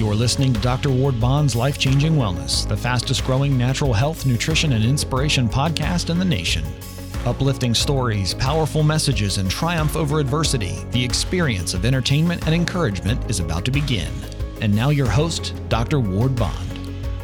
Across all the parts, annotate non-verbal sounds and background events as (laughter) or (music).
You're listening to Dr. Ward Bond's Life Changing Wellness, the fastest growing natural health, nutrition, and inspiration podcast in the nation. Uplifting stories, powerful messages, and triumph over adversity, the experience of entertainment and encouragement is about to begin. And now, your host, Dr. Ward Bond.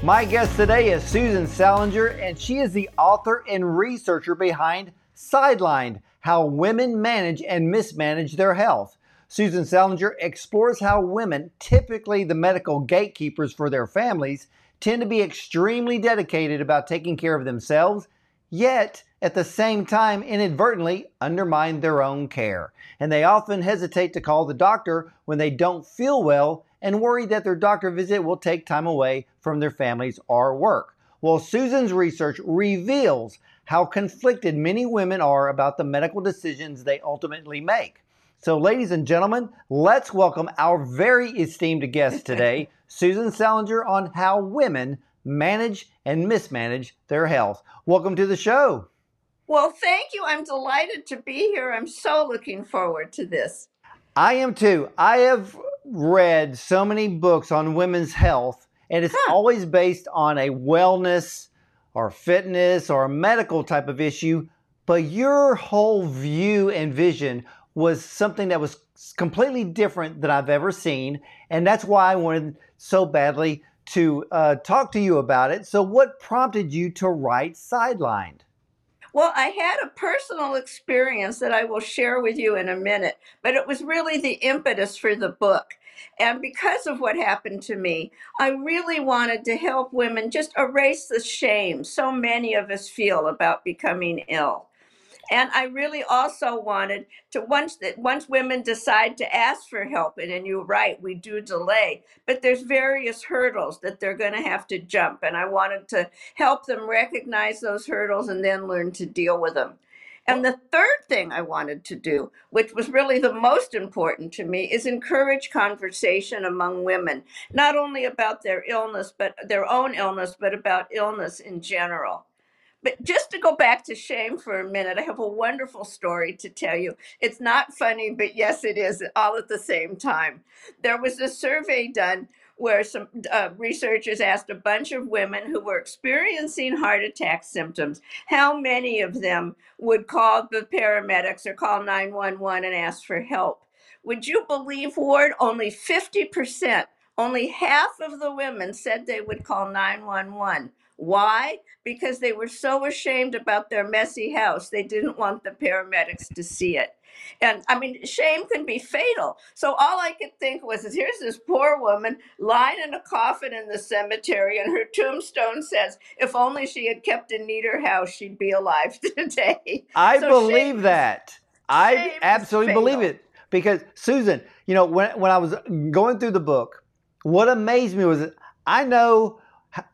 My guest today is Susan Salinger, and she is the author and researcher behind Sidelined How Women Manage and Mismanage Their Health. Susan Salinger explores how women, typically the medical gatekeepers for their families, tend to be extremely dedicated about taking care of themselves, yet at the same time inadvertently undermine their own care. And they often hesitate to call the doctor when they don't feel well and worry that their doctor visit will take time away from their families or work. Well, Susan's research reveals how conflicted many women are about the medical decisions they ultimately make. So, ladies and gentlemen, let's welcome our very esteemed guest today, (laughs) Susan Salinger, on how women manage and mismanage their health. Welcome to the show. Well, thank you. I'm delighted to be here. I'm so looking forward to this. I am too. I have read so many books on women's health, and it's Huh. always based on a wellness or fitness or medical type of issue. But your whole view and vision was something that was completely different than I've ever seen. And that's why I wanted so badly to uh, talk to you about it. So, what prompted you to write Sidelined? Well, I had a personal experience that I will share with you in a minute, but it was really the impetus for the book. And because of what happened to me, I really wanted to help women just erase the shame so many of us feel about becoming ill. And I really also wanted to once that once women decide to ask for help, and, and you're right, we do delay, but there's various hurdles that they're going to have to jump. And I wanted to help them recognize those hurdles and then learn to deal with them. And the third thing I wanted to do, which was really the most important to me, is encourage conversation among women, not only about their illness, but their own illness, but about illness in general. But just to go back to shame for a minute, I have a wonderful story to tell you. It's not funny, but yes, it is, all at the same time. There was a survey done where some uh, researchers asked a bunch of women who were experiencing heart attack symptoms how many of them would call the paramedics or call 911 and ask for help. Would you believe, Ward? Only 50%, only half of the women said they would call 911. Why? Because they were so ashamed about their messy house, they didn't want the paramedics to see it. And I mean, shame can be fatal. So all I could think was, is here's this poor woman lying in a coffin in the cemetery, and her tombstone says, if only she had kept a neater house, she'd be alive (laughs) today. I So believe that. shame I is absolutely believe fatal. it because Susan, you know, when when I was going through the book, what amazed me was I know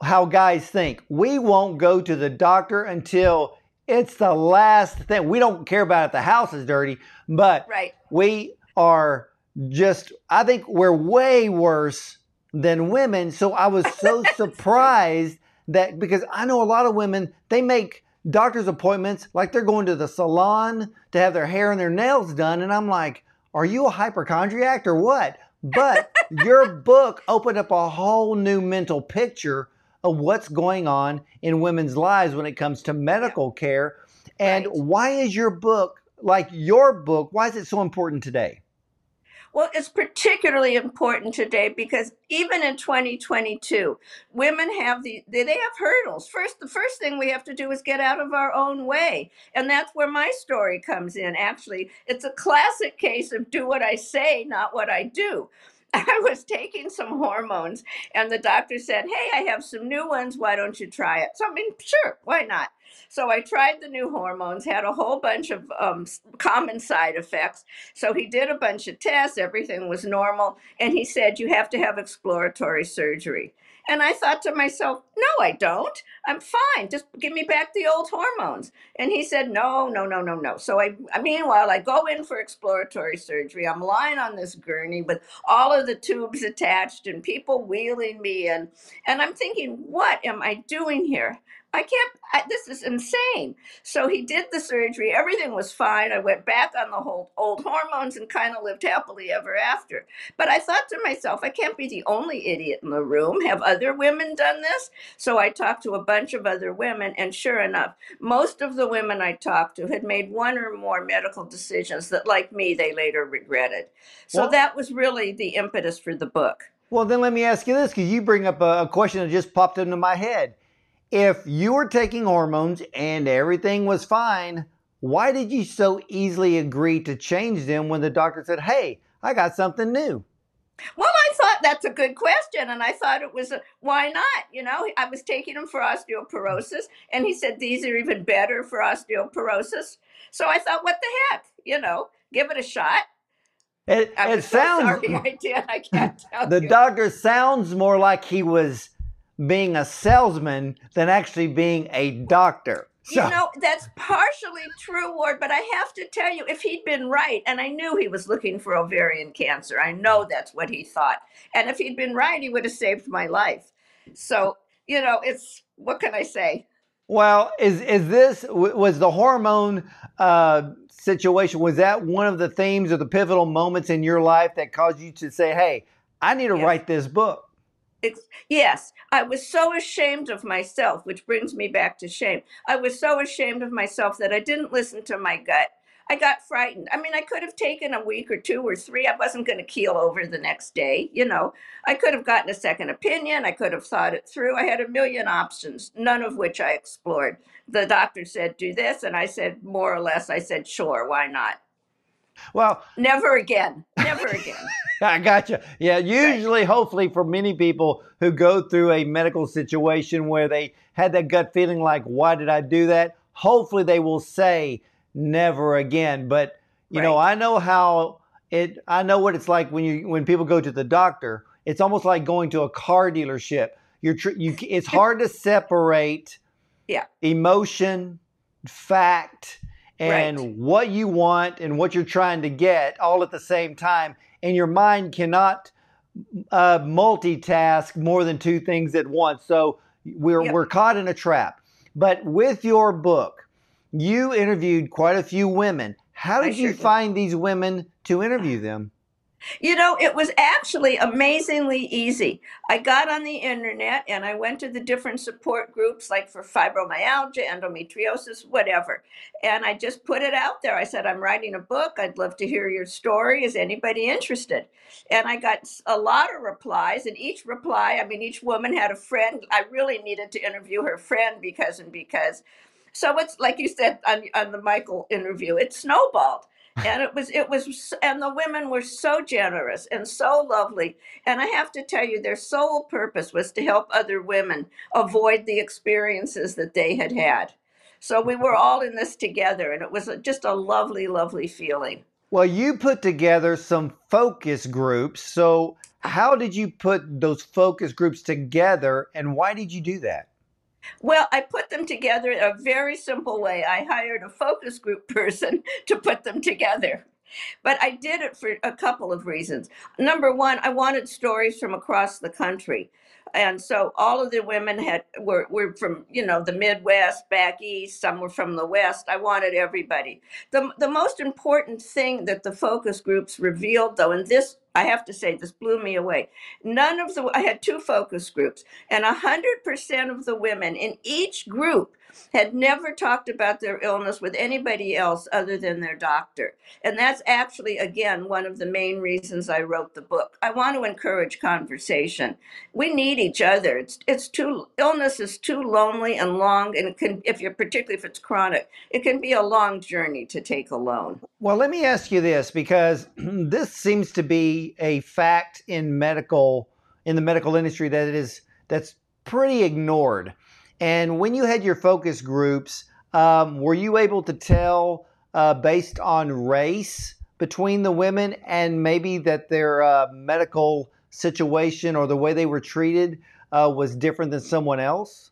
how guys think. We won't go to the doctor until it's the last thing. We don't care about if the house is dirty, but Right. we are just I think we're way worse than women. So I was so (laughs) surprised that because I know a lot of women, they make doctor's appointments like they're going to the salon to have their hair and their nails done. And I'm like, are you a hypochondriac or what? But your book opened up a whole new mental picture of what's going on in women's lives when it comes to medical care. And Right. why is your book, like your book, why is it so important today? Well, it's particularly important today because even in 2022, women have the they they have hurdles. First, the first thing we have to do is get out of our own way, and that's where my story comes in. Actually, it's a classic case of do what I say, not what I do. (laughs) I was taking some hormones, and the doctor said, "Hey, I have some new ones. Why don't you try it?" So I mean, sure, why not? So I tried the new hormones, had a whole bunch of um, common side effects. So he did a bunch of tests, everything was normal, and he said, You have to have exploratory surgery. And I thought to myself, No, I don't. I'm fine. Just give me back the old hormones. And he said, No, no, no, no, no. So I, I meanwhile, I go in for exploratory surgery. I'm lying on this gurney with all of the tubes attached and people wheeling me in. And I'm thinking, What am I doing here? I can't, I, this is insane. So he did the surgery. Everything was fine. I went back on the whole old hormones and kind of lived happily ever after. But I thought to myself, I can't be the only idiot in the room. Have other women done this? So I talked to a bunch of other women, and sure enough, most of the women I talked to had made one or more medical decisions that, like me, they later regretted. So Well, that was really the impetus for the book. well, then let me ask you this because you bring up a, a question that just popped into my head. If you were taking hormones and everything was fine, why did you so easily agree to change them when the doctor said, hey, I got something new? Well, that's a good question, and I thought it was a, why not? You know, I was taking him for osteoporosis, and he said these are even better for osteoporosis. So I thought, what the heck? You know, give it a shot. It, I'm it so sounds, sorry (laughs) I did. I can't tell the you. doctor sounds more like he was being a salesman than actually being a doctor. So, You know, that's partially true, Ward, but I have to tell you, if he'd been right, and I knew he was looking for ovarian cancer, I know that's what he thought. And if he'd been right, he would have saved my life. So, you know, it's what can I say? well, is is this was the hormone uh, situation? Was that one of the themes or the pivotal moments in your life that caused you to say, "Hey, I need to Yes. write this book"? Yes, I was so ashamed of myself, which brings me back to shame. I was so ashamed of myself that I didn't listen to my gut. I got frightened. I mean, I could have taken a week or two or three. I wasn't going to keel over the next day. You know, I could have gotten a second opinion. I could have thought it through. I had a million options, none of which I explored. The doctor said, do this. And I said, more or less, I said, sure, why not? Well, Never again. Never again. (laughs) I gotcha. Yeah, Right. usually, hopefully, for many people who go through a medical situation where they had that gut feeling like, why did I do that? Hopefully, they will say, never again. But, you know, I know how it, I know what it's like when you, when people go to the doctor. It's almost like going to a car dealership. You're, tr- you, it's (laughs) hard to separate Yeah. emotion, fact, and Right. what you want and what you're trying to get all at the same time. And your mind cannot uh, multitask more than two things at once. So we're, Yep. we're caught in a trap. But with your book, you interviewed quite a few women. How did you sure did. find these women to interview them? You know, it was actually amazingly easy. I got on the internet and I went to the different support groups, like for fibromyalgia, endometriosis, whatever. And I just put it out there. I said, I'm writing a book. I'd love to hear your story. Is anybody interested? And I got a lot of replies. And each reply, I mean, each woman had a friend. I really needed to interview her friend because and because. So it's like you said on, on the Michael interview, it snowballed and it was it was and the women were so generous and so lovely and i have to tell you their sole purpose was to help other women avoid the experiences that they had had so we were all in this together and it was just a lovely lovely feeling Well, you put together some focus groups. So, how did you put those focus groups together and why did you do that? Well, I put them together in a very simple way. I hired a focus group (laughs) person to put them together. But I did it for a couple of reasons. Number one, I wanted stories from across the country. And so all of the women had were, were from, you know, the Midwest, back east, some were from the West. I wanted everybody. The, the most important thing that the focus groups revealed, though, and this, I have to say, this blew me away. None of the, I had two focus groups, and 100% of the women in each group had never talked about their illness with anybody else other than their doctor. And that's actually, again, one of the main reasons I wrote the book. I want to encourage conversation. We need each other. It's, it's too, illness is too lonely and long, and it can, if you're, particularly if it's chronic, it can be a long journey to take alone. Well, let me ask you this because (clears throat) this seems to be a fact in medical in the medical industry that it is that's pretty ignored. And when you had your focus groups, um, were you able to tell uh, based on race between the women and maybe that their uh, medical situation or the way they were treated uh, was different than someone else?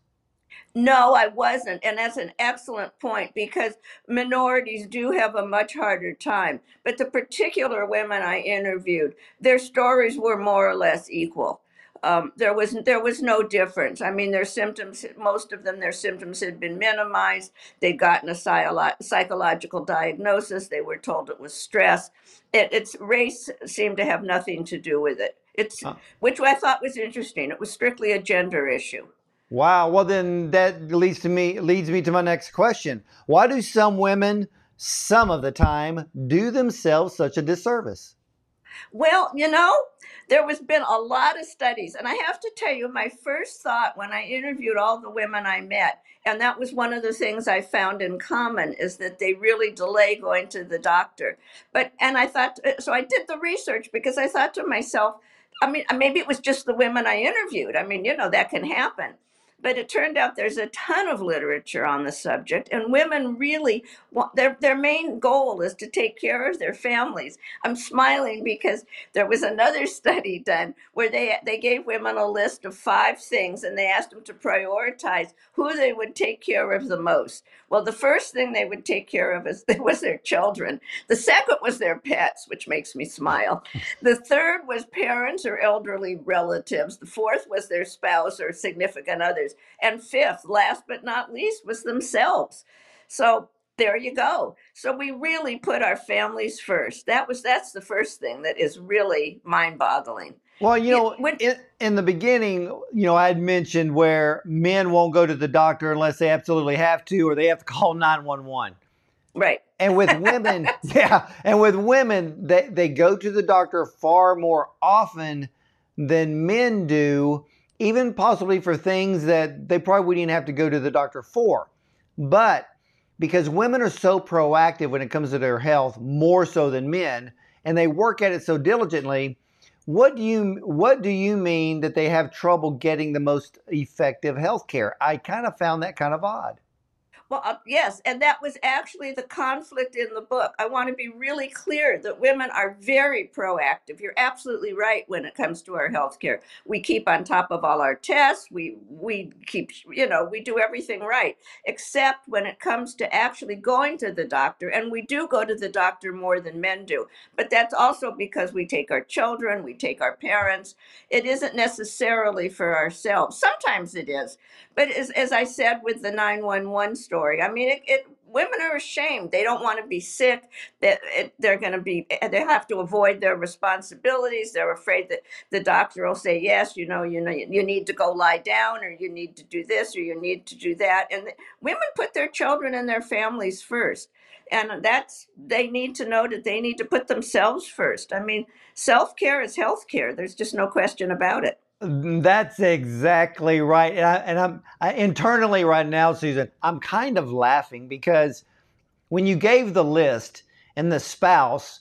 No, I wasn't. And that's an excellent point because minorities do have a much harder time. But the particular women I interviewed, their stories were more or less equal. Um, there was there was no difference. I mean, their symptoms, most of them, their symptoms had been minimized. They'd gotten a psycholo- psychological diagnosis. They were told it was stress. It, it's race seemed to have nothing to do with it. It's Uh, which I thought was interesting. It was strictly a gender issue. Wow. Well, then that leads to me leads me to my next question. Why do some women, some of the time, do themselves such a disservice? Well, you know, there was been a lot of studies, and I have to tell you, my first thought when I interviewed all the women I met, and that was one of the things I found in common, is that they really delay going to the doctor. But and I thought, uh, so I did the research because I thought to myself, I mean, maybe it was just the women I interviewed. I mean, you know, that can happen. But it turned out there's a ton of literature on the subject, and women really want their their main goal is to take care of their families. I'm smiling because there was another (laughs) study done where they they gave women a list of five things and they asked them to prioritize who they would take care of the most. Well, the first thing they would take care of is (laughs) was their children. The second was their pets, which makes me smile. The third was parents or elderly relatives. The fourth was their spouse or significant others. And fifth, last but not least, was themselves. So there you go. So we really put our families first. That was that's the first thing that is really mind-boggling. Well, you know, when in, in the beginning, you know, I had mentioned where men won't go to the doctor unless they absolutely have to or they have to (laughs) call 911. right. And with women, (laughs) yeah, and with women, they, they go to the doctor far more often than men do, even possibly for things that they probably wouldn't even have to go to the doctor for. But because women are so proactive when it comes to their health, more so than men, and they work at it so diligently, what do you what do you mean that they have trouble getting the most effective health care? I kind of found that kind of odd. Well, uh, yes, and that was actually the conflict in the book. I want to be really clear that women are very proactive. You're absolutely right when it comes to our health care. We keep on top of all our tests. We we keep, you know, we do everything right, except when it comes to actually going to the doctor. And we do go to the doctor more than men do. But that's also because we take our children, we take our parents. It isn't necessarily for ourselves. Sometimes it is, but as, as I said with the 911 story, I mean, it, it women are ashamed. They don't want to be sick. That it, they're going to be, eh, they have to avoid their responsibilities. They're afraid that the doctor will say, yes, you know, you know, you need to go lie down, or you need to do this, or you need to do that. And the, women put their children and their families first. And that's, they need to know that they need to put themselves first. I mean, self care is health care. There's just no question about it. Mm, that's exactly right. And, I, and I'm I, internally right now, Susan, I'm kind of laughing because when you gave the list and the spouse,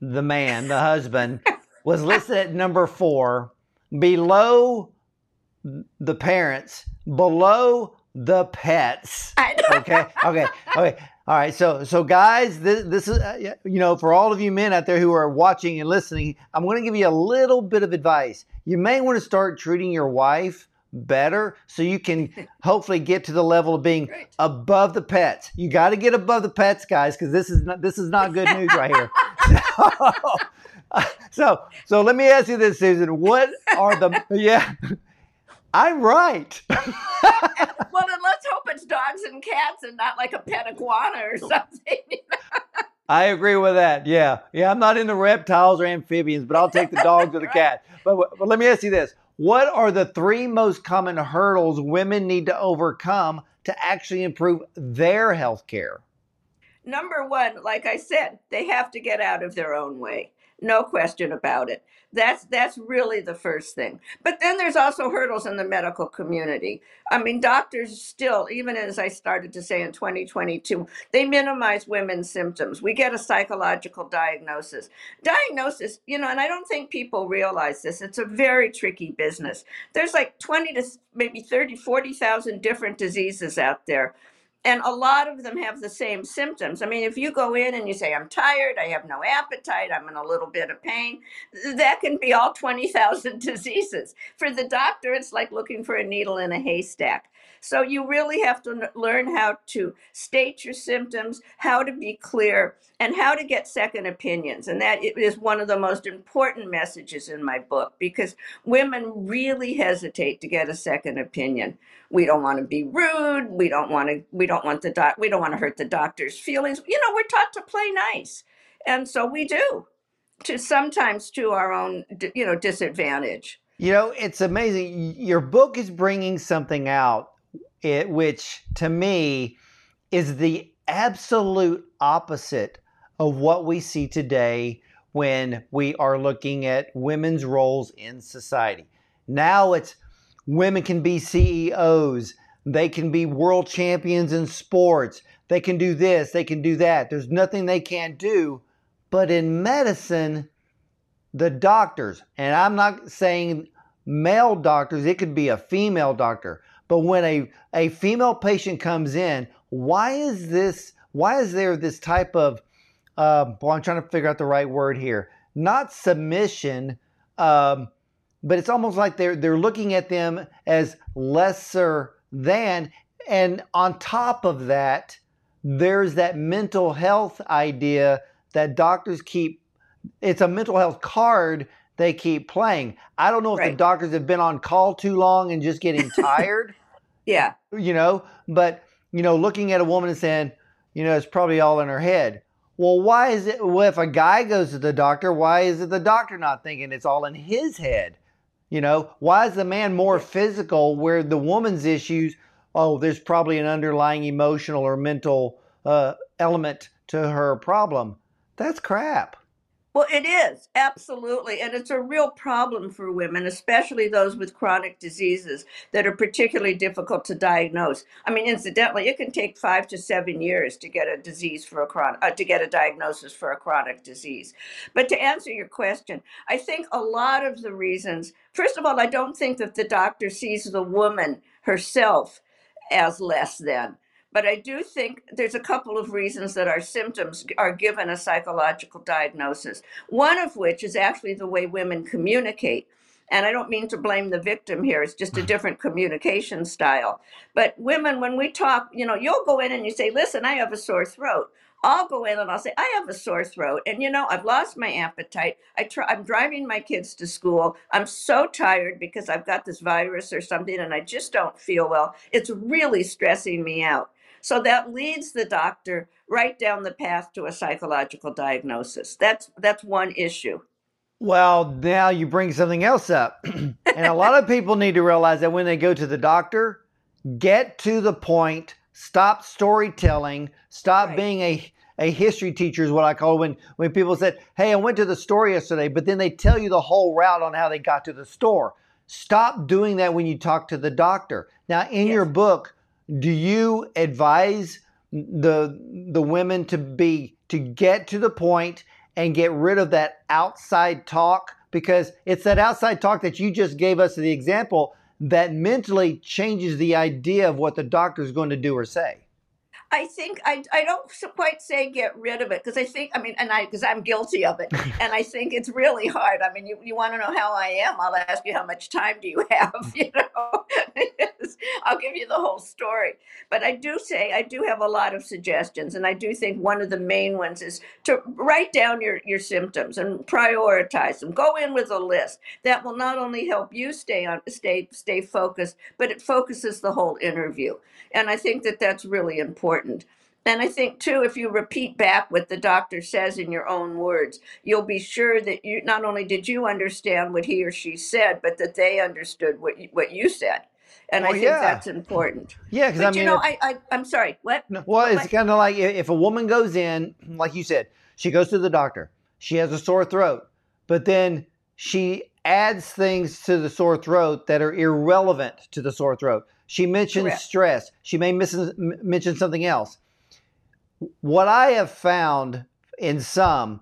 the man, the husband, was listed at number four, below the parents, below the pets. Okay, okay, okay. All right, so so guys, this this is uh, you know for all of you men out there who are watching and listening, I'm going to give you a little bit of advice. You may want to start treating your wife better so you can (laughs) hopefully get to the level of being Great. above the pets. You got to get above the pets, guys, because this is not this is not good news right here. So, (laughs) (laughs) so so let me ask you this, Susan. What are the yeah? I'm right. (laughs) Well, then let's hope it's dogs and cats and not like a pet iguana or something. (laughs) I agree with that. Yeah. Yeah. I'm not into reptiles or amphibians, but I'll take the dogs or the (laughs) cat. But, but let me ask you this What are the three most common hurdles women need to overcome to actually improve their health care? Number one, like I said, they have to get out of their own way. No question about it. That's that's really the first thing. But then there's also hurdles in the medical community. I mean, doctors still, even as I started to say in 2022, they minimize women's symptoms. We get a psychological diagnosis. Diagnosis, you know, and I don't think people realize this. It's a very tricky business. There's like 20 to maybe 30, 40,000 different diseases out there and a lot of them have the same symptoms. I mean, if you go in and you say, I'm tired, I have no appetite, I'm in a little bit of pain, that can be all 20,000 (laughs) diseases. For the doctor, it's like looking for a needle in a haystack. So you really have to learn how to state your symptoms, how to be clear, and how to get second opinions. And that is one of the most important messages in my book because women really hesitate to get a second opinion. We don't want to be rude. We don't want to. We don't want the doc. We don't want to hurt the doctor's feelings. You know, we're taught to play nice, and so we do, to sometimes to our own, you know, disadvantage. You know, it's amazing. Your book is bringing something out it, which to me is the absolute opposite of what we see today when we are looking at women's roles in society. Now it's women can be CEOs, they can be world champions in sports, they can do this, they can do that. There's nothing they can't do. But in medicine, the doctors, and I'm not saying male doctors, it could be a female doctor, but when a, a female patient comes in, why is this? Why is there this type of? Uh, well, I'm trying to figure out the right word here. Not submission, um, but it's almost like they're they're looking at them as lesser than. And on top of that, there's that mental health idea that doctors keep. It's a mental health card they keep playing. I don't know if right. the doctors have been on call too long and just getting (laughs) tired. yeah. You know, but, you know, looking at a woman and saying, you know, it's probably all in her head. Well, why is it, well, if a guy goes to the doctor, why is it the doctor not thinking it's all in his head? You know, why is the man more physical where the woman's issues, oh, there's probably an underlying emotional or mental uh, element to her problem? That's crap. Well, it is, absolutely. And it's a real problem for women, especially those with chronic diseases that are particularly difficult to diagnose. I mean, incidentally, it can take five to seven years to get a disease for a chronic, uh, to get a diagnosis for a chronic disease. But to answer your question, I think a lot of the reasons, first of all, I don't think that the doctor sees the woman herself as less than. But I do think there's a couple of reasons that our symptoms are given a psychological diagnosis. One of which is actually the way women communicate. And I don't mean to blame the victim here, it's just a (laughs) different communication style. But women, when we talk, you know, you'll go in and you say, Listen, I have a sore throat. I'll go in and I'll say, I have a sore throat. And you know, I've lost my appetite. I try, I'm driving my kids to school. I'm so tired because I've got this virus or something and I just don't feel well. It's really stressing me out. So that leads the doctor right down the path to a psychological diagnosis. That's that's one issue. Well, now you bring something else up. (clears throat) and a lot of people need to realize that when they go to the doctor, get to the point, stop storytelling, stop right. being a a history teacher is what I call when when people said, "Hey, I went to the store yesterday," but then they tell you the whole route on how they got to the store. Stop doing that when you talk to the doctor. Now, in yes. your book, do you advise the the women to be to get to the point and get rid of that outside talk? Because it's that outside talk that you just gave us the example that mentally changes the idea of what the doctor is going to do or say I think I, I don't quite say get rid of it because I think I mean and I because I'm guilty of it (laughs) and I think it's really hard. I mean you, you want to know how I am? I'll ask you how much time do you (laughs) have? You know, I'll give you the whole story. But I do say I do have a lot of suggestions and I do think one of the main ones is to write down your your symptoms and prioritize them. Go in with a list that will not only help you stay on stay stay focused, but it focuses the whole interview. And I think that that's really important. And I think too, if you repeat back what the doctor says in your own words, you'll be sure that you not only did you understand what he or she said, but that they understood what you, what you said. And oh, I think yeah. that's important. Yeah, because I mean, you know, I, I I'm sorry. What? No, well, it's kind of like if a woman goes in, like you said, she goes to the doctor, she has a sore throat, but then she adds things to the sore throat that are irrelevant to the sore throat. She mentions Correct. stress. She may miss, mention something else. What I have found in some,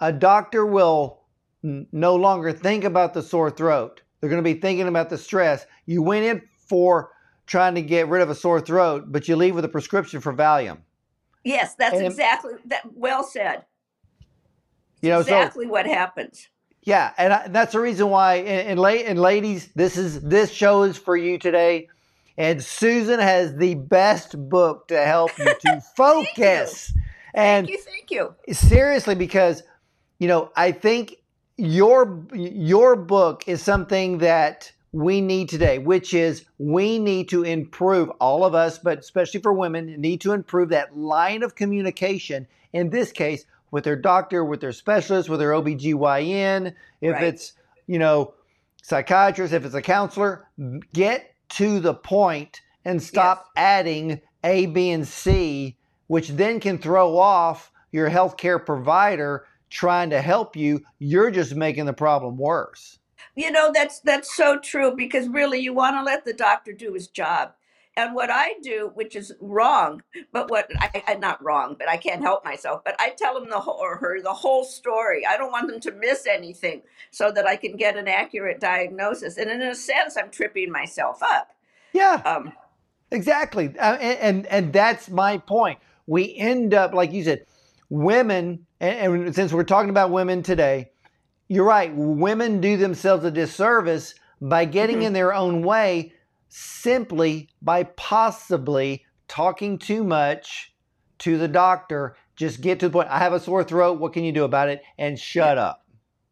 a doctor will n- no longer think about the sore throat. They're going to be thinking about the stress. You went in for trying to get rid of a sore throat, but you leave with a prescription for Valium. Yes, that's and, exactly that. Well said. You know, exactly so, what happens. Yeah, and I, that's the reason why. And, and, and ladies, this is this show is for you today. And Susan has the best book to help you to (laughs) focus. you. And thank you, thank you. Seriously, because you know, I think your your book is something that we need today, which is we need to improve all of us, but especially for women, need to improve that line of communication. In this case, with their doctor, with their specialist, with their OBGYN, if right. it's, you know, psychiatrist, if it's a counselor, get to the point and stop yes. adding A, B, and C, which then can throw off your healthcare provider trying to help you. You're just making the problem worse. You know, that's that's so true because really you want to let the doctor do his job. And what I do, which is wrong, but what I, I not wrong, but I can't help myself. But I tell them the whole or her the whole story. I don't want them to miss anything, so that I can get an accurate diagnosis. And in a sense, I'm tripping myself up. Yeah. Um, exactly. Uh, and, and and that's my point. We end up, like you said, women. And, and since we're talking about women today, you're right. Women do themselves a disservice by getting mm-hmm. in their own way simply by possibly talking too much to the doctor. Just get to the point. I have a sore throat. What can you do about it? And shut up.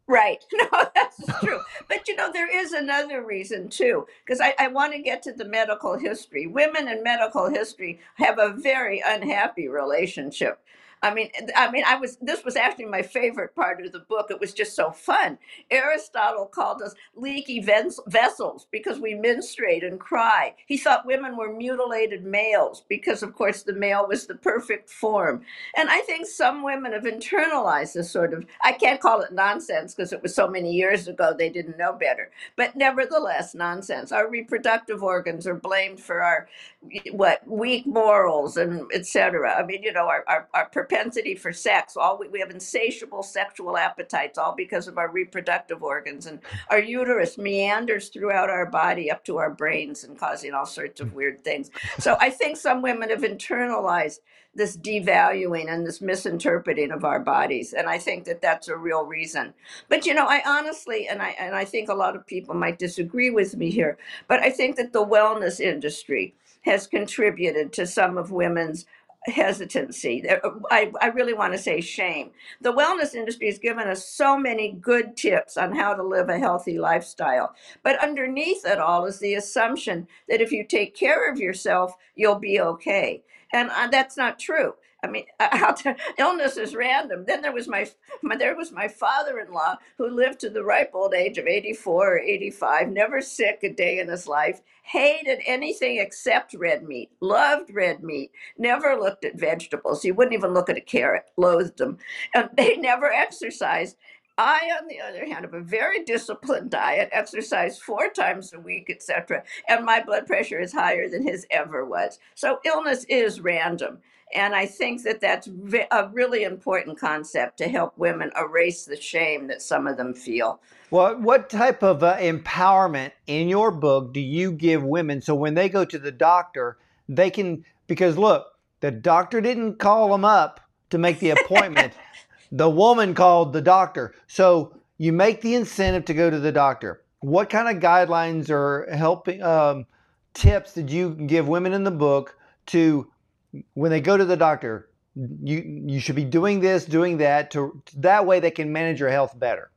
Right. (laughs) No, that's true. but you know, there is another reason too, because I, I want to get to the medical history. Women in medical history have a very unhappy relationship I mean, I mean, I was. This was actually my favorite part of the book. It was just so fun. Aristotle called us leaky vessels because we menstruate and cry. He thought women were mutilated males because, of course, the male was the perfect form. And I think some women have internalized this sort of. I can't call it nonsense because it was so many years ago they didn't know better. But nevertheless, nonsense. Our reproductive organs are blamed for our what weak morals and etc. I mean, you know, our our, our propensity for sex. All we, we have insatiable sexual appetites, all because of our reproductive organs, and our uterus meanders throughout our body up to our brains and causing all sorts of hmm. weird things. So I think some women have internalized this devaluing and this misinterpreting of our bodies and i think that that's a real reason but you know i honestly and i and i think a lot of people might disagree with me here but i think that the wellness industry has contributed to some of women's hesitancy. I, I really want to say shame. The wellness industry has given us so many good tips on how to live a healthy lifestyle. But underneath it all is the assumption that if you take care of yourself, you'll be okay. And uh, that's not true. I mean, (laughs) illness is random. Then there was my, my there was my father-in-law who lived to the ripe old age of 84 or 85, never sick a day in his life, hated anything except red meat, loved red meat, never looked at vegetables. He wouldn't even look at a carrot, loathed them. And they (laughs) never exercised. I, on the other hand, have a very disciplined diet, exercise four times a week, etc., and my blood pressure is higher than his ever was. So illness is random. And I think that that's a really important concept to help women erase the shame that some of them feel. Well, what type of uh, empowerment in your book do you give women so when they go to the doctor, they can, because look, the doctor didn't call them up to make the (laughs) appointment, the woman called the doctor. So you make the incentive to go to the doctor. What kind of guidelines or helping um, tips did you give women in the book to when they go to the doctor, you you should be doing this, doing that to that way they can manage your health better.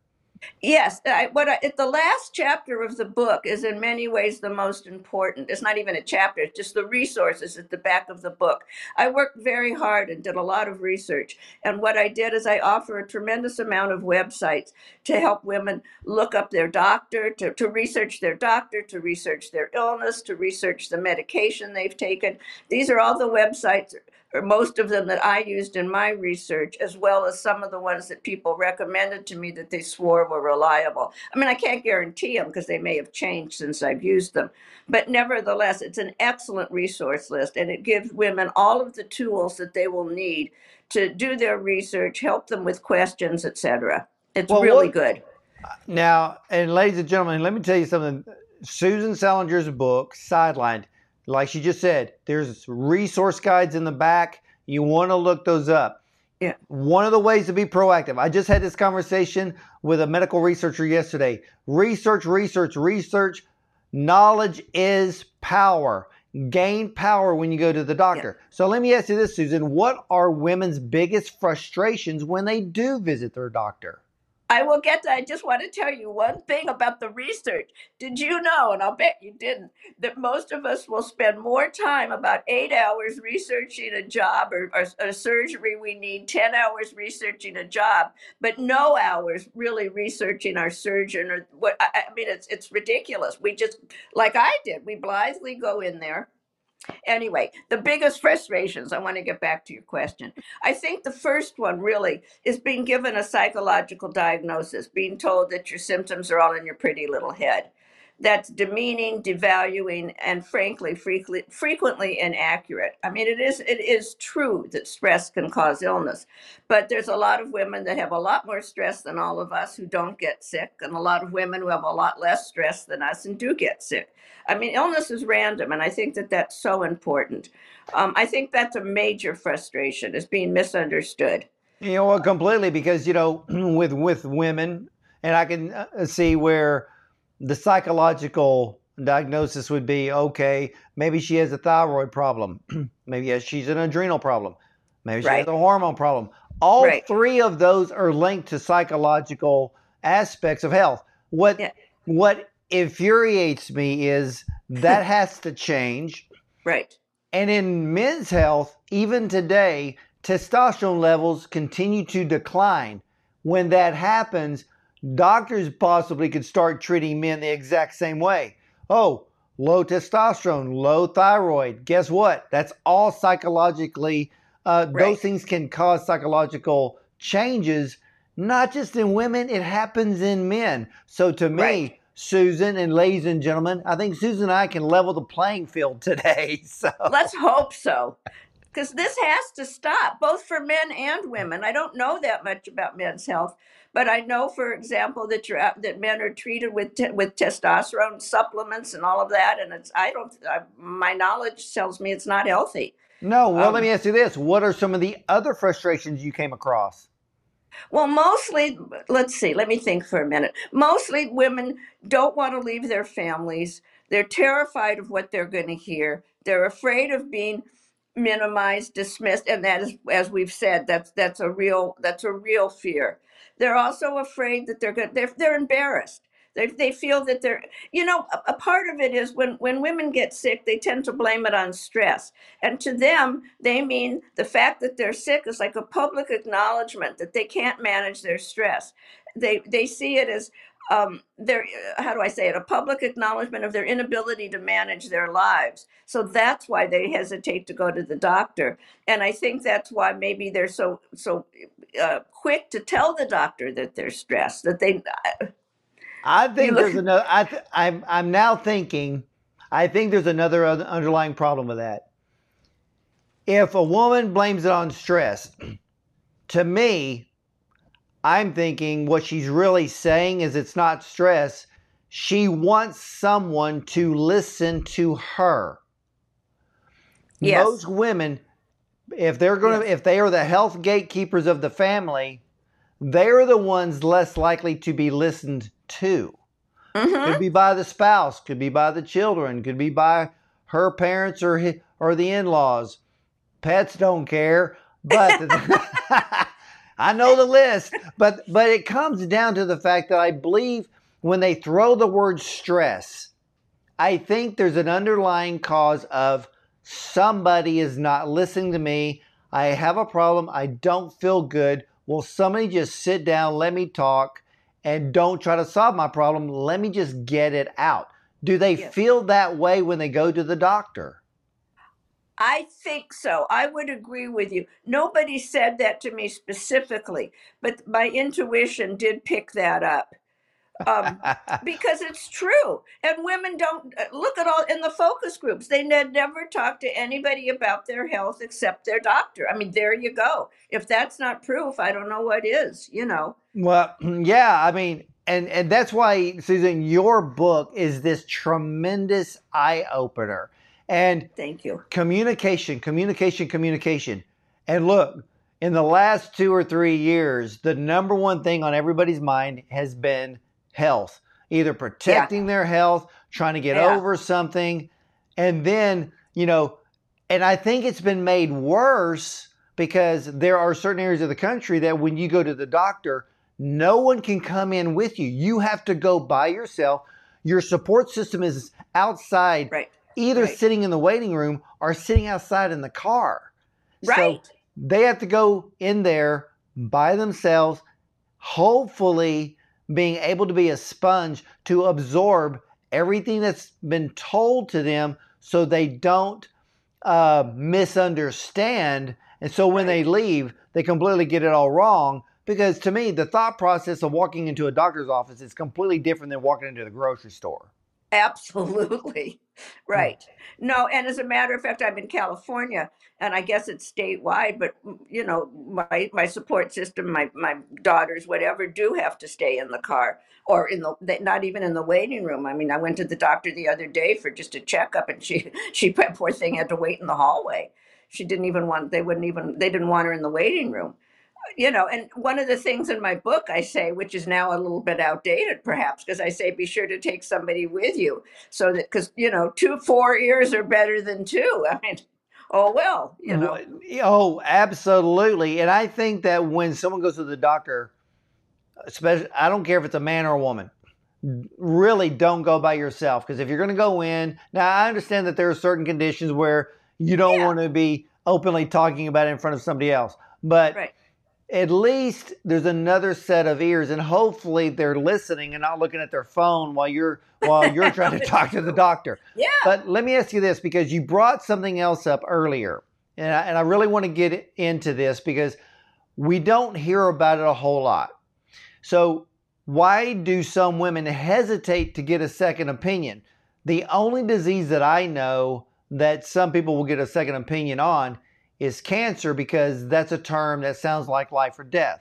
Yes, I, what I, the last chapter of the book is in many ways the most important. It's not even a chapter; it's just the resources at the back of the book. I worked very hard and did a lot of research, and what I did is I offer a tremendous amount of websites to help women look up their doctor, to, to research their doctor, to research their illness, to research the medication they've taken. These are all the websites or most of them that I used in my research, as well as some of the ones that people recommended to me that they swore were reliable. I mean, I can't guarantee them because they may have changed since I've used them. But nevertheless, it's an excellent resource list and it gives women all of the tools that they will need to do their research, help them with questions, etc. It's well, really what, good. Now, and ladies and gentlemen, let me tell you something. Susan Salinger's book, Sidelined, like she just said, there's resource guides in the back. You want to look those up. Yeah. One of the ways to be proactive. I just had this conversation with a medical researcher yesterday. Research, research, research. Knowledge is power. Gain power when you go to the doctor. So let me ask you this, Susan. What are women's biggest frustrations when they do visit their doctor? I will get to, I just want to tell you one thing about the research. Did you know, and I'll bet you didn't, that most of us will spend more time, about eight hours, researching a job or, or a surgery we need, 10 hours researching a job, but no hours really researching our surgeon or what, I, I mean, it's, it's ridiculous. We just, like I did, we blithely go in there Anyway, the biggest frustrations, I want to get back to your question. I think the first one really is being given a psychological diagnosis, being told that your symptoms are all in your pretty little head that's demeaning, devaluing, and frankly, frequently, frequently inaccurate. I mean, it is it is true that stress can cause illness, but there's a lot of women that have a lot more stress than all of us who don't get sick, and a lot of women who have a lot less stress than us and do get sick. I mean, illness is random, and I think that that's so important. Um, I think that's a major frustration is being misunderstood. You know, completely because you know, (clears throat) with with women, and I can uh, see where the psychological diagnosis would be okay, maybe she has a thyroid problem, (clears throat) maybe she's an adrenal problem, maybe she right. has a hormone problem. All right. three of those are linked to psychological aspects of health. What yeah. what infuriates me is that (laughs) has to change. Right. And in men's health, even today, testosterone levels continue to decline. When that happens, doctors possibly could start treating men the exact same way. Oh, low testosterone, low thyroid. Guess what? That's all psychologically, uh, right. those things can cause psychological changes, not just in women, it happens in men. So to me, right. Susan and ladies and gentlemen, I think Susan and I can level the playing field today. (laughs) So let's hope so. Because this has to stop, both for men and women. I don't know that much about men's health, but I know, for example, that you're that men are treated with te- with testosterone supplements and all of that, and it's I don't I, my knowledge tells me it's not healthy. No, well, um, let me ask you this: What are some of the other frustrations you came across? Well, mostly, let's see, let me think for a minute. Mostly women don't want to leave their families. They're terrified of what they're going to hear. They're afraid of being minimized, dismissed, and that is, as we've said, that's that's a real that's a real fear. They're also afraid that they're going they're they're embarrassed. They, they feel that they're you know a, a part of it is when when women get sick they tend to blame it on stress and to them they mean the fact that they're sick is like a public acknowledgement that they can't manage their stress they they see it as um, their how do I say it a public acknowledgement of their inability to manage their lives. So that's why they hesitate to go to the doctor, and I think that's why maybe they're so so uh, quick to tell the doctor that they're stressed that they. I think there's another. I th- I'm I'm now thinking. I think there's another underlying problem with that. If a woman blames it on stress, (clears throat) to me, I'm thinking what she's really saying is it's not stress. She wants someone to listen to her. Yes. Most women, if they're going to, yes. if they are the health gatekeepers of the family, they're the ones less likely to be listened to. Mm-hmm. Could be by the spouse, could be by the children, could be by her parents or or the in-laws. Pets don't care, but (laughs) (laughs) I know the list, but but it comes down to the fact that I believe when they throw the word stress, I think there's an underlying cause of somebody is not listening to me. I have a problem. I don't feel good. Will somebody just sit down, let me talk, and don't try to solve my problem? Let me just get it out. Do they yes. feel that way when they go to the doctor? I think so. I would agree with you. Nobody said that to me specifically, but my intuition did pick that up. Um, (laughs) because it's true. And women don't uh, look at all in the focus groups. They ne- never talk to anybody about their health except their doctor. I mean, there you go. If that's not proof, I don't know what is, you know. Well, (clears throat) yeah, I mean, and and that's why Susan, your book is this tremendous eye opener And Thank you. communication, communication, communication. And look, in the last two or three years, the number one thing on everybody's mind has been health, either protecting their health, trying to get Yeah. over something. And then, you know, and I think it's been made worse because there are certain areas of the country that when you go to the doctor, no one can come in with you. You have to go by yourself. Your support system is outside Right. Either Right. sitting in the waiting room or sitting outside in the car. So they have to go in there by themselves, hopefully being able to be a sponge to absorb everything that's been told to them so they don't uh, misunderstand. And so when they leave, they completely get it all wrong. Because to me, the thought process of walking into a doctor's office is completely different than walking into the grocery store. Absolutely. (laughs) Right. No, and as a matter of fact, I'm in California and I guess it's statewide, but mm, you know, my my support system, my my daughters, whatever, do have to stay in the car or in the they- not even in the waiting room. I mean, I went to the doctor the other day for just a checkup and she (laughs) she poor thing had to wait in the hallway. She didn't even want they wouldn't even they didn't want her in the waiting room you know, and one of the things in my book I say, which is now a little bit outdated perhaps, because I say be sure to take somebody with you so that, because, you know, two, four ears are better than two. (laughs) I mean, oh, well, you know, Oh, absolutely. And I think that when someone goes to the doctor, especially, I don't care if it's a man or a woman, really don't go by yourself. Because if you're going to go in, now I understand that there are certain conditions where you don't Yeah. want to be openly talking about it in front of somebody else. But Right. At least there's another set of ears, and hopefully they're listening and not looking at their phone while you're while you're (laughs) trying to talk to the doctor. yeah. But let me ask you this because you brought something else up earlier, and I, and I really want to get into this because we don't hear about it a whole lot. So, why do some women hesitate to get a second opinion? The only disease that I know that some people will get a second opinion on is cancer because that's a term that sounds like life or death.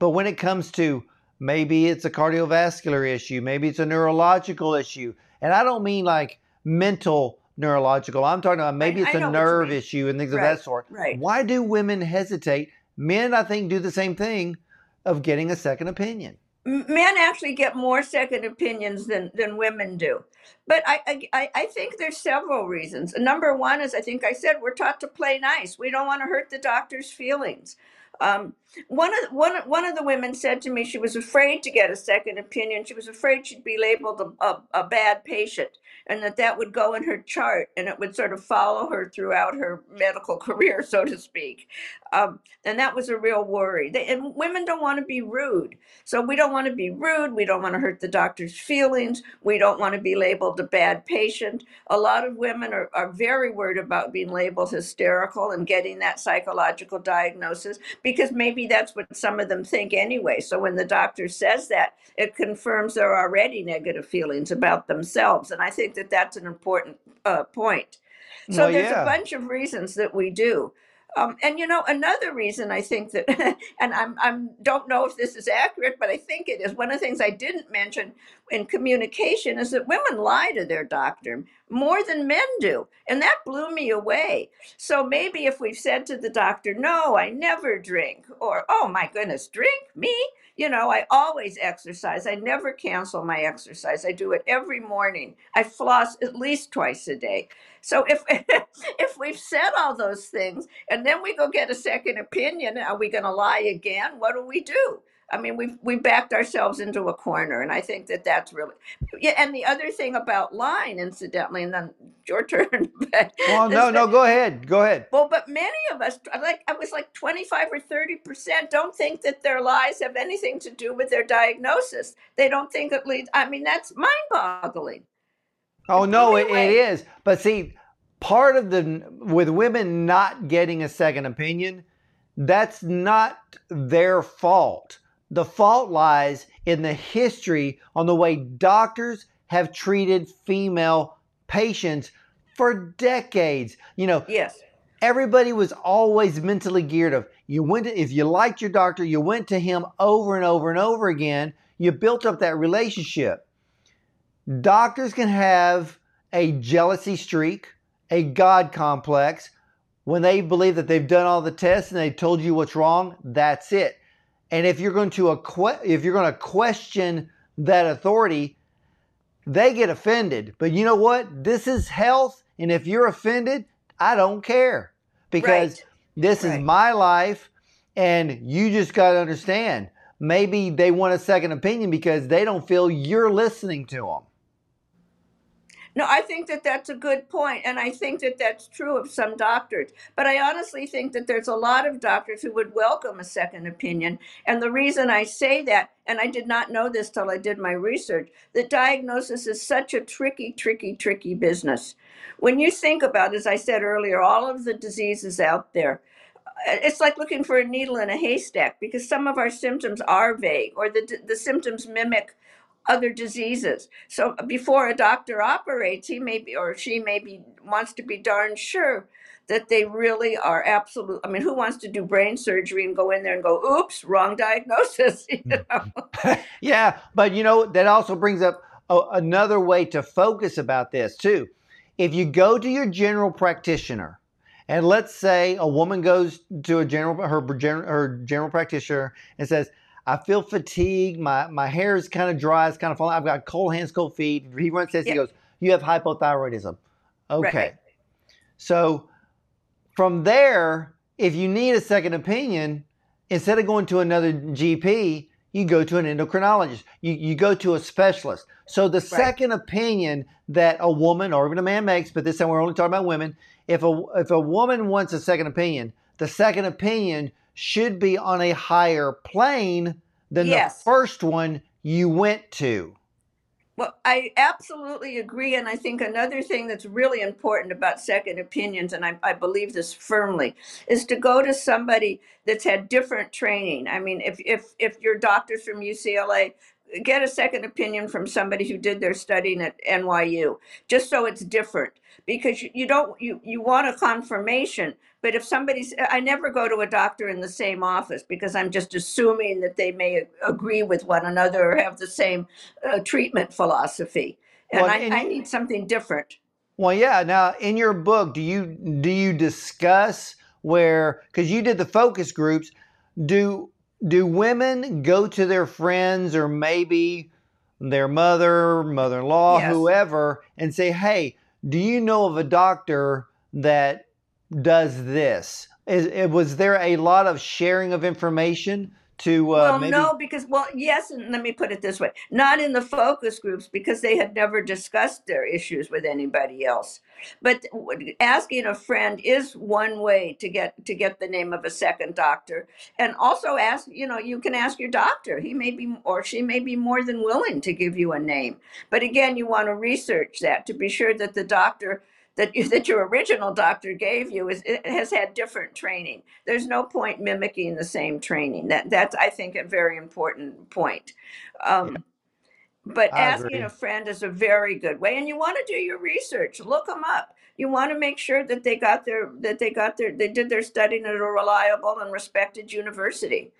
But when it comes to maybe it's a cardiovascular issue, maybe it's a neurological issue, and I don't mean like mental neurological, I'm talking about maybe I it's know a nerve issue and things of that sort. right. Why do women hesitate? Men, I think, do the same thing of getting a second opinion. Men actually get more second opinions than than women do. But I, I I- I think there's several reasons. Number one is i think i said we're taught to play nice. We don't want to hurt the doctor's feelings. Um, one of one one of the women said to me she was afraid to get a second opinion she was afraid she'd be labeled a, a, a bad patient and that that would go in her chart and it would sort of follow her throughout her medical (laughs) career so to speak um, and that was a real worry they, and women don't want to be rude so we don't want to be rude. We don't want to hurt the doctor's feelings. We don't want to be labeled a bad patient. A lot of women are, are very worried about being labeled hysterical and getting that psychological diagnosis because maybe that's what some of them think anyway. So when the doctor says that, it confirms their already negative feelings about themselves. And I think that that's an important uh, point. So Well, there's yeah. a bunch of reasons that we do. Um, and you know, another reason I think that, (laughs) and I'm I'm don't know if this is accurate, but I think it is. One of the things I didn't mention in communication is that women lie to their doctor more than men do, and that blew me away. So maybe if we've said to the doctor, "No, I never drink," or "Oh my goodness, drink me," you know, I always exercise. I never cancel my exercise. I do it every morning. I floss at least twice a day. So if (laughs) if we've said all those things and then we go get a second opinion, are we going to lie again? What do we do? I mean, we've we backed ourselves into a corner, and I think that that's really yeah. And the other thing about lying, incidentally, and then your (laughs) turn. but Well, is no, that- no, go ahead. Go ahead. well, but many of us, like I was like 25 or 30 percent, don't think that their lies have anything to do with their diagnosis. They don't think it leads. I mean, that's mind-boggling. Oh no, it, it is. But see, part of the with women not getting a second opinion, that's not their fault. The fault lies in the history on the way doctors have treated female patients for decades. You know, Yes. everybody was always mentally geared of you went to, if you liked your doctor you went to him over and over and over again you built up that relationship doctors can have a jealousy streak a God complex. When they believe that they've done all the tests and they told you what's wrong, that's it. And if you're going to if you're going to question that authority, they get offended. But you know what? This is health, and if you're offended, I don't care because Right. this is my life, and you just got to understand. Maybe they want a second opinion because they don't feel you're listening to them. No, I think that that's a good point, and I think that that's true of some doctors. But I honestly think that there's a lot of doctors who would welcome a second opinion. And the reason I say that, and I did not know this till I did my research, that diagnosis is such a tricky, tricky, tricky business. When you think about, as I said earlier, all of the diseases out there, uh, it's like looking for a needle in a haystack because some of our symptoms are vague or the, the symptoms mimic other diseases. So before a doctor operates, he may be or she may be wants to be darn sure that they really are absolute. I mean, who wants to do brain surgery and go in there and go, "Oops, wrong diagnosis"? (laughs) You hmm. know? (laughs) yeah, but you know, that also brings up a, another way to focus about this too. If you go to your general practitioner, and let's say a woman goes to a general her her general practitioner and says, "I feel fatigued. My my hair is kind of dry. It's kind of falling. I've got cold hands, cold feet." He runs this. He goes, "You have hypothyroidism." Okay, Right. so from there, if you need a second opinion, instead of going to another GP, you go to an endocrinologist. You, you go to a specialist. So the second opinion that a woman or even a man makes, but this time we're only talking about women, if a if a woman wants a second opinion, the second opinion should be on a higher plane than Yes. the first one you went to. Well, I absolutely agree. And I think another thing that's really important about second opinions, and I, I believe this firmly, is to go to somebody that's had different training. I mean, if, if, if your doctor's from UCLA, get a second opinion from somebody who did their studying at NYU, just so it's different. Because you, you don't, you, you want a confirmation. But if somebody's, I never go to a doctor in the same office because I'm just assuming that they may agree with one another or have the same uh, treatment philosophy, and Well, I, I need something different. Well, yeah. Now, in your book, do you do you discuss where because you did the focus groups? Do do women go to their friends or maybe their mother, mother-in-law, Yes. whoever, and say, "Hey, do you know of a doctor that does this?" Is, it- was there a lot of sharing of information to uh, well, maybe? no, because well, yes, and let me put it this way: not in the focus groups because they had never discussed their issues with anybody else. But asking a friend is one way to get to get the name of a second doctor, and also ask. You know, you can ask your doctor; he may be or she may be more than willing to give you a name. But again, you want to research that to be sure that the doctor. That, (laughs) that your original doctor gave you is it has had different training. There's no point mimicking the same training. That that's I think a very important point. Um, but I asking agree. a friend is a very good way, and you want to do your research. Look them up. You want to make sure that they got their that they got their they did their studying at a reliable and respected university.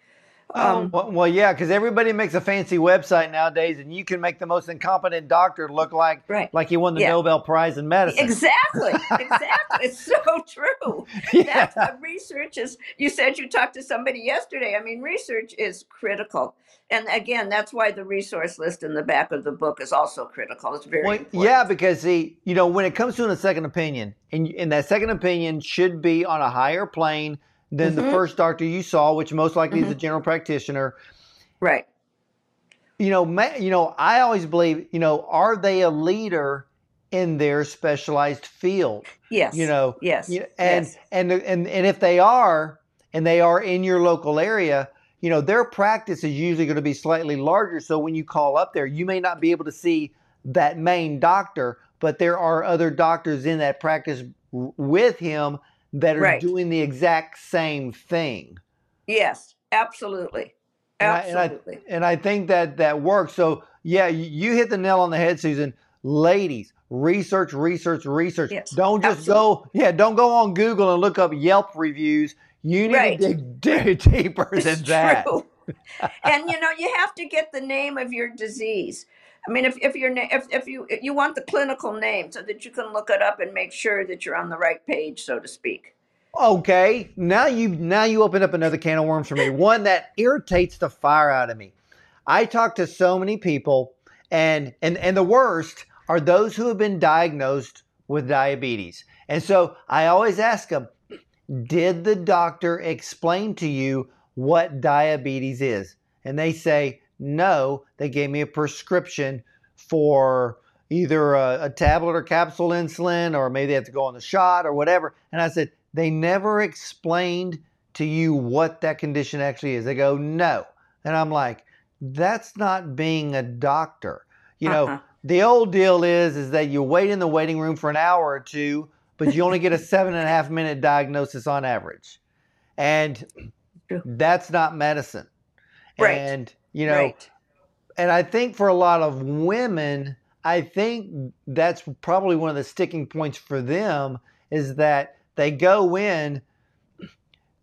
Um, well, well, yeah, because everybody makes a fancy website nowadays, and you can make the most incompetent doctor look like Right. like he won the Yeah. Nobel Prize in medicine. Exactly, (laughs) exactly. it's so true. Yeah. That's research is. You said you talked to somebody yesterday. I mean, research is critical. And again, that's why the resource list in the back of the book is also critical. It's very Well, important. yeah, because see, you know, when it comes to a second opinion, and, and that second opinion should be on a higher plane than the Mhm. first doctor you saw, which most likely is a Mhm. general practitioner. Right. You know, ma- you know, I always believe, you know, are they a leader in their specialized field? Yes. You know, Yes. you- and, yes. and and and if they are, and they are in your local area, you know, their practice is usually going to be slightly larger. So when you call up there, you may not be able to see that main doctor, but there are other doctors in that practice w- with him that are Right. doing the exact same thing. Yes. Absolutely. And I, and I Absolutely. and I think that that works. So yeah, you, you hit the nail on the head, Susan. Ladies, research, research, research. Yes, don't just go, yeah, don't go on Google and look up Yelp reviews. You need Right. to dig, (laughs) dig deeper than It's that. true. and you know, you have to get the name of your disease. I mean, if, if you're na- if, if you if you want the clinical name so that you can look it up and make sure that you're on the right page, so to speak. Okay, now you now you open up another can of worms for me. (laughs) One that irritates the fire out of me. I talk to so many people, and and and the worst are those who have been diagnosed with diabetes. And so I always ask them, did the doctor explain to you what diabetes is? And they say, no, they gave me a prescription for either a, a, tablet or capsule insulin, or maybe they have to go on the shot or whatever. And I said, they never explained to you what that condition actually is. They go, no. And I'm like, that's not being a doctor. You know, uh-huh. the old deal is is that you wait in the waiting room for an hour or two, but you only get a seven and a half minute diagnosis on average. And that's not medicine. Right. And you know, right. and I think for a lot of women, I think that's probably one of the sticking points for them is that they go in,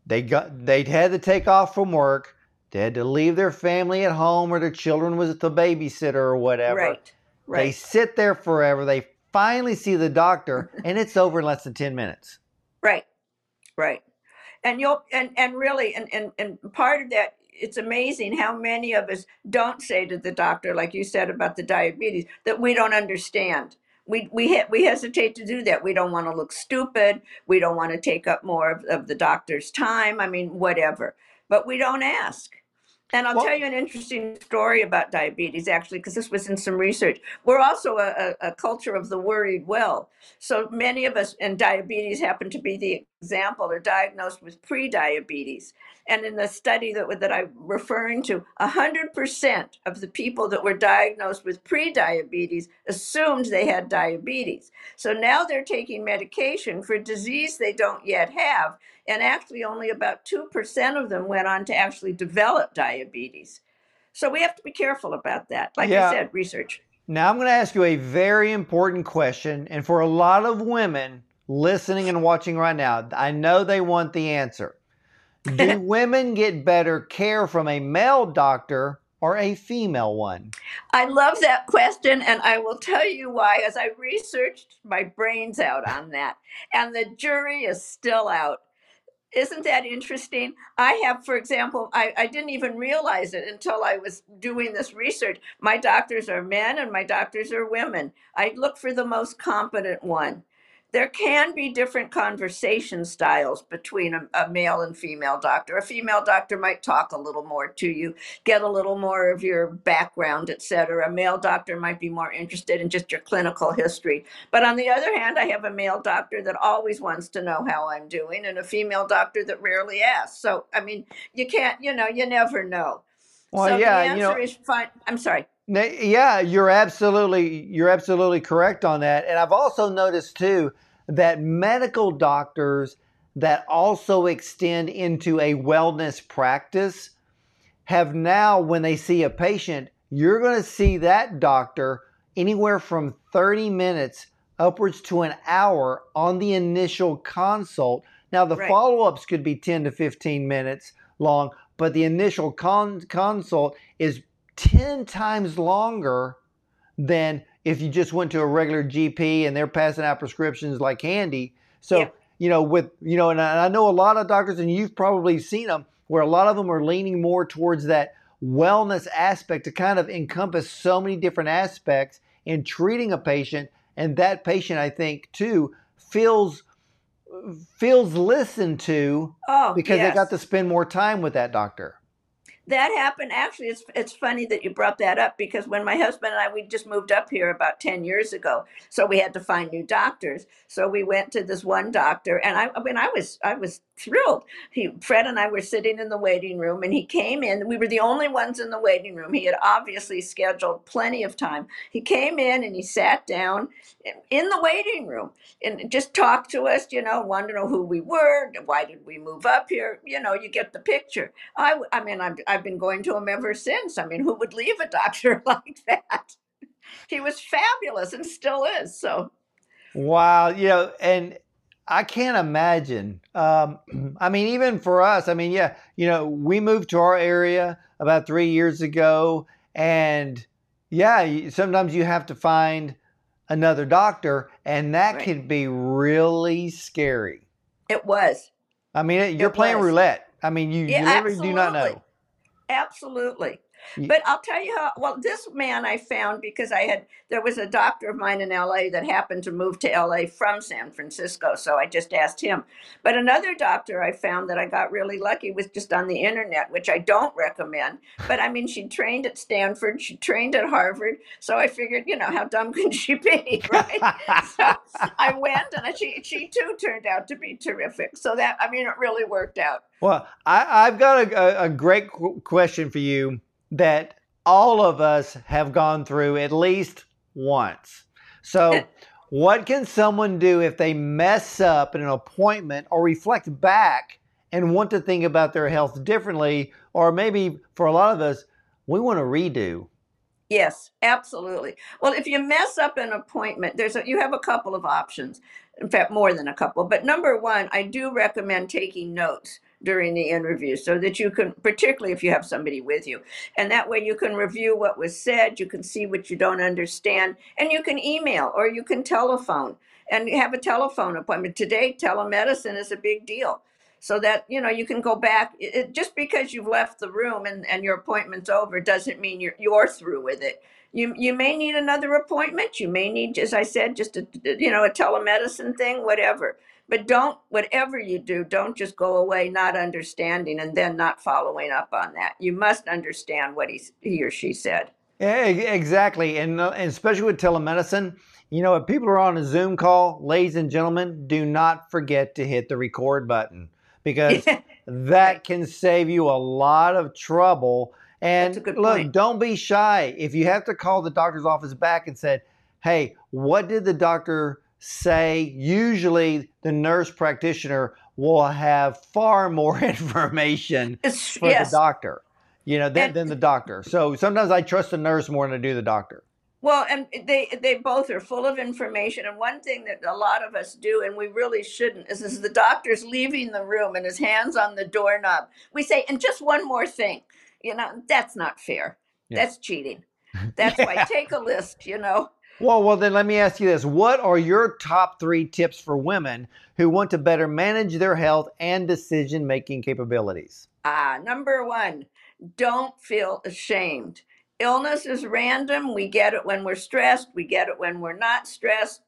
they got they had to take off from work, they had to leave their family at home or their children was at the babysitter or whatever. Right. Right. They sit there forever. They finally see the doctor and it's over in less than 10 minutes. Right. Right. And you'll and and really and and, and part of that it's amazing how many of us don't say to the doctor, like you said about the diabetes, that we don't understand. We we we hesitate to do that. We don't want to look stupid. We don't want to take up more of, of the doctor's time. I mean, whatever. But we don't ask. And I'll well, tell you an interesting story about diabetes, actually, because this was in some research. We're also a, a, culture of the worried well. So many of us, and diabetes happen to be the example, are diagnosed with pre-diabetes. And in the study that, that I'm referring to, 100% of the people that were diagnosed with pre-diabetes assumed they had diabetes. So now they're taking medication for disease they don't yet have and actually only about 2% of them went on to actually develop diabetes. So we have to be careful about that. Like yeah. I said, research. Now I'm going to ask you a very important question. And for a lot of women listening and watching right now, I know they want the answer. Do (laughs) women get better care from a male doctor or a female one? I love that question, and I will tell you why. As I researched my brains out on that, and the jury is still out. Isn't that interesting? I have, for example, I, I didn't even realize it until I was doing this research. My doctors are men and my doctors are women. I look for the most competent one there can be different conversation styles between a, a, male and female doctor. A female doctor might talk a little more to you, get a little more of your background, et cetera. A male doctor might be more interested in just your clinical history. But on the other hand, I have a male doctor that always wants to know how I'm doing, and a female doctor that rarely asks. So, I mean, you can't, you know, you never know. Well, so yeah, the answer you know, is fine. I'm sorry. Yeah, you're absolutely you're absolutely correct on that. And I've also noticed too that medical doctors that also extend into a wellness practice have now when they see a patient, you're going to see that doctor anywhere from 30 minutes upwards to an hour on the initial consult. Now the right. follow-ups could be 10 to 15 minutes long, but the initial con- consult is 10 times longer than if you just went to a regular GP and they're passing out prescriptions like candy. So, yeah. you know, with, you know, and I know a lot of doctors, and you've probably seen them, where a lot of them are leaning more towards that wellness aspect to kind of encompass so many different aspects in treating a patient. And that patient, I think, too, feels feels listened to oh, because yes. they got to spend more time with that doctor that happened. Actually it's it's funny that you brought that up because when my husband and I we just moved up here about 10 years ago so we had to find new doctors. So we went to this one doctor and I I mean I was I was thrilled he Fred and I were sitting in the waiting room and he came in we were the only ones in the waiting room he had obviously scheduled plenty of time he came in and he sat down in the waiting room and just talked to us you know wanted to know who we were why did we move up here you know you get the picture I I mean I'm, I I've been going to him ever since. I mean, who would leave a doctor (laughs) like that? He was fabulous and still is. So, wow, know, and I can't imagine. Um, (clears throat) I mean, even for us, I mean, yeah, you know, we moved to our area about three years ago, and Yeah, sometimes you have to find another doctor, and that Right. can be really scary. It was. I mean, it- you're It playing was. roulette. I mean, you, Yeah, you literally do not know. Absolutely. But I'll tell you how well this man I found because I had there was a doctor of mine in LA that happened to move to LA from San Francisco, so I just asked him. But another doctor I found that I got really lucky was just on the internet, which I don't recommend. But I mean, she trained at Stanford, she trained at Harvard, so I figured, you know, how dumb (laughs) can she be, right? so (laughs) I went, and she she too turned out to be terrific. So that I mean, it really worked out. Well, I, I've got a, a, a great qu- question for you that all of us have gone through at least once. So, (laughs) what can someone do if they mess up in an appointment or reflect back and want to think about their health differently? Or maybe for a lot of us, we want to redo. Yes, absolutely. Well, if you mess up an appointment, there's a, you have a couple of options. In fact, more than a couple. But number one, I do recommend taking notes during the interview so that you can, particularly if you have somebody with you, and that way you can review what was said, you can see what you don't understand, and you can email or you can telephone and have a telephone appointment. Today, telemedicine is a big deal. So that you know you can go back. It, just because you've left the room and, and your appointment's over doesn't mean you're you're through with it you you may need another appointment you may need as i said just a you know a telemedicine thing whatever but don't whatever you do don't just go away not understanding and then not following up on that you must understand what he, he or she said Yeah, e- exactly. And, uh, and especially with telemedicine, you know, if people are on a Zoom call, ladies and gentlemen, do not forget to hit the record button because (laughs) that can save you a lot of trouble. And That's a good look, point. don't be shy. If you have to call the doctor's office back and said, "Hey, what did the doctor say?" Usually, the nurse practitioner will have far more (laughs) information It's- for yes the doctor, you know, than, And- than the doctor. So sometimes I trust the nurse more than I do the doctor. Well, and they they both are full of information. And one thing that a lot of us do, and we really shouldn't, is as the doctor's leaving the room and his hands on the doorknob, we say, "And just one more thing," you know, that's not fair. Yeah. That's cheating. That's why (laughs) take a list. You know, Well, well, then let me ask you this: What are your top three tips for women who want to better manage their health and decision-making capabilities? ah, number one, don't feel ashamed. Illness is random. We get it when we're stressed. We get it when we're not stressed.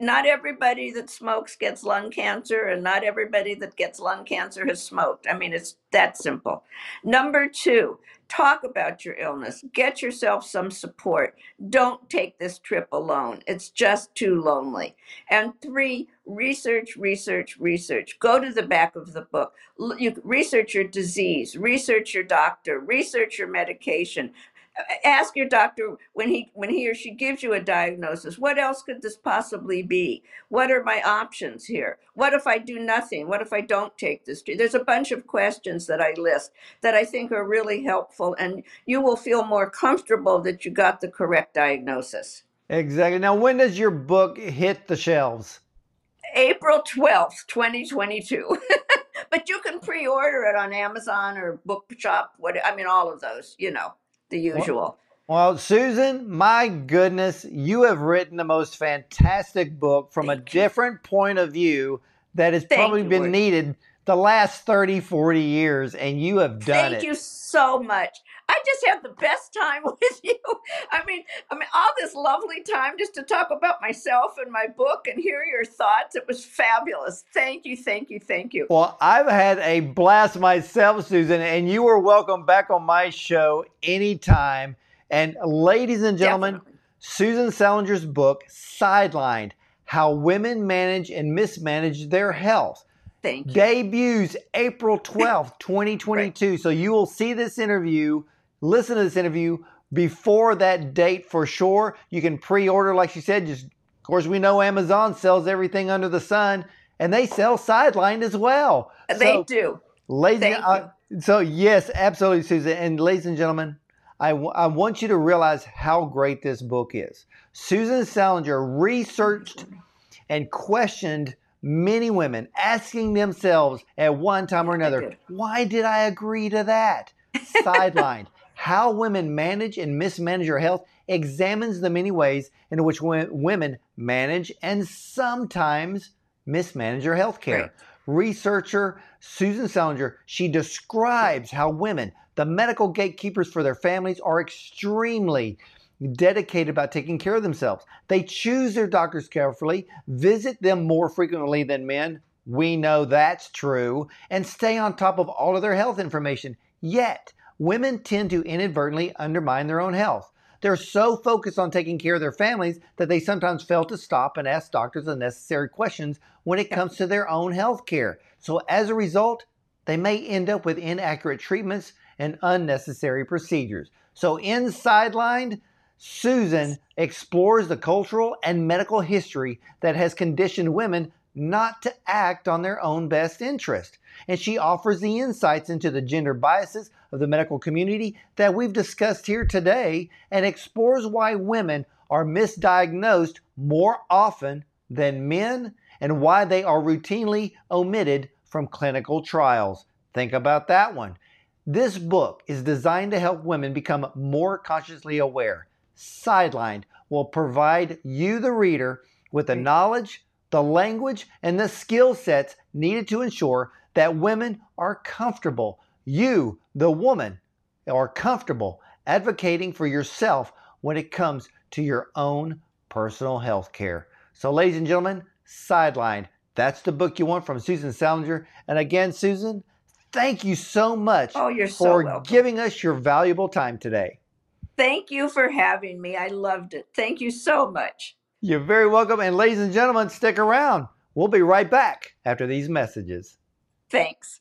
Not everybody that smokes gets lung cancer, and not everybody that gets lung cancer has smoked. I mean, it's that simple. Number two, talk about your illness. Get yourself some support. Don't take this trip alone. It's just too lonely. And three, research, research, research. Go to the back of the book. You research your disease, research your doctor, research your medication. Ask your doctor when he when he or she gives you a diagnosis, what else could this possibly be? What are my options here? What if I do nothing? What if I don't take this? There's a bunch of questions that I list that I think are really helpful, and you will feel more comfortable that you got the correct diagnosis. Exactly. Now, when does your book hit the shelves? April 12th, 2022. (laughs) but you can pre order it on Amazon or Bookshop, what I mean, all of those, you know, the usual. Well, Susan, my goodness, you have written the most fantastic book from a Thank you. different point of view that has Thank probably you, been Ward. needed the last 30, 40 years, and you have done Thank it. you so much. I just had the best time (laughs) with you. I mean, I mean, all this lovely time just to talk about myself and my book and hear your thoughts. It was fabulous. Thank you, thank you, thank you. Well, I've had a blast myself, Susan, and you are welcome back on my show anytime. And ladies and gentlemen, Definitely. Susan Salenger's book, Sidelined How Women Manage and Mismanage Their Health, Thank you. debuts April 12th, (laughs) 2022. So you will see this interview, listen to this interview before that date for sure. You can pre order, like she said. Just, of course, we know Amazon sells everything under the sun, and they sell Sidelined as well. They So- do. Ladies, uh, so yes, absolutely, Susan. And ladies and gentlemen, I, w- I want you to realize how great this book is. Susan Salenger researched and questioned many women, asking themselves at one time or another, why did I agree to that? (laughs) Sidelined. How women manage and mismanage their health examines the many ways in which women manage and sometimes mismanage their health care. Right. Researcher Susan Salenger, she describes how women, the medical gatekeepers for their families, are extremely dedicated about taking care of themselves. They choose their doctors carefully, visit them more frequently than men. We know that's true, and stay on top of all of their health information. Yet, women tend to inadvertently undermine their own health. They're so focused on taking care of their families that they sometimes fail to stop and ask doctors the necessary questions when it comes to their own health care. So, as a result, they may end up with inaccurate treatments and unnecessary procedures. So, in Sidelined, Susan explores the cultural and medical history that has conditioned women not to act on their own best interest. And she offers the insights into the gender biases of the medical community that we've discussed here today and explores why women are misdiagnosed more often than men and why they are routinely omitted from clinical trials. Think about that one. This book is designed to help women become more consciously aware. Sidelined will provide you, the reader, with the knowledge, the language, and the skill sets needed to ensure that women are comfortable. You, the woman, are comfortable advocating for yourself when it comes to your own personal health care. So, ladies and gentlemen, Sidelined. That's the book you want from Susan Salenger. And again, Susan, thank you so much oh, you're so for welcome. giving us your valuable time today. Thank you for having me. I loved it. Thank you so much. You're very welcome. And ladies and gentlemen, stick around. We'll be right back after these messages. Thanks.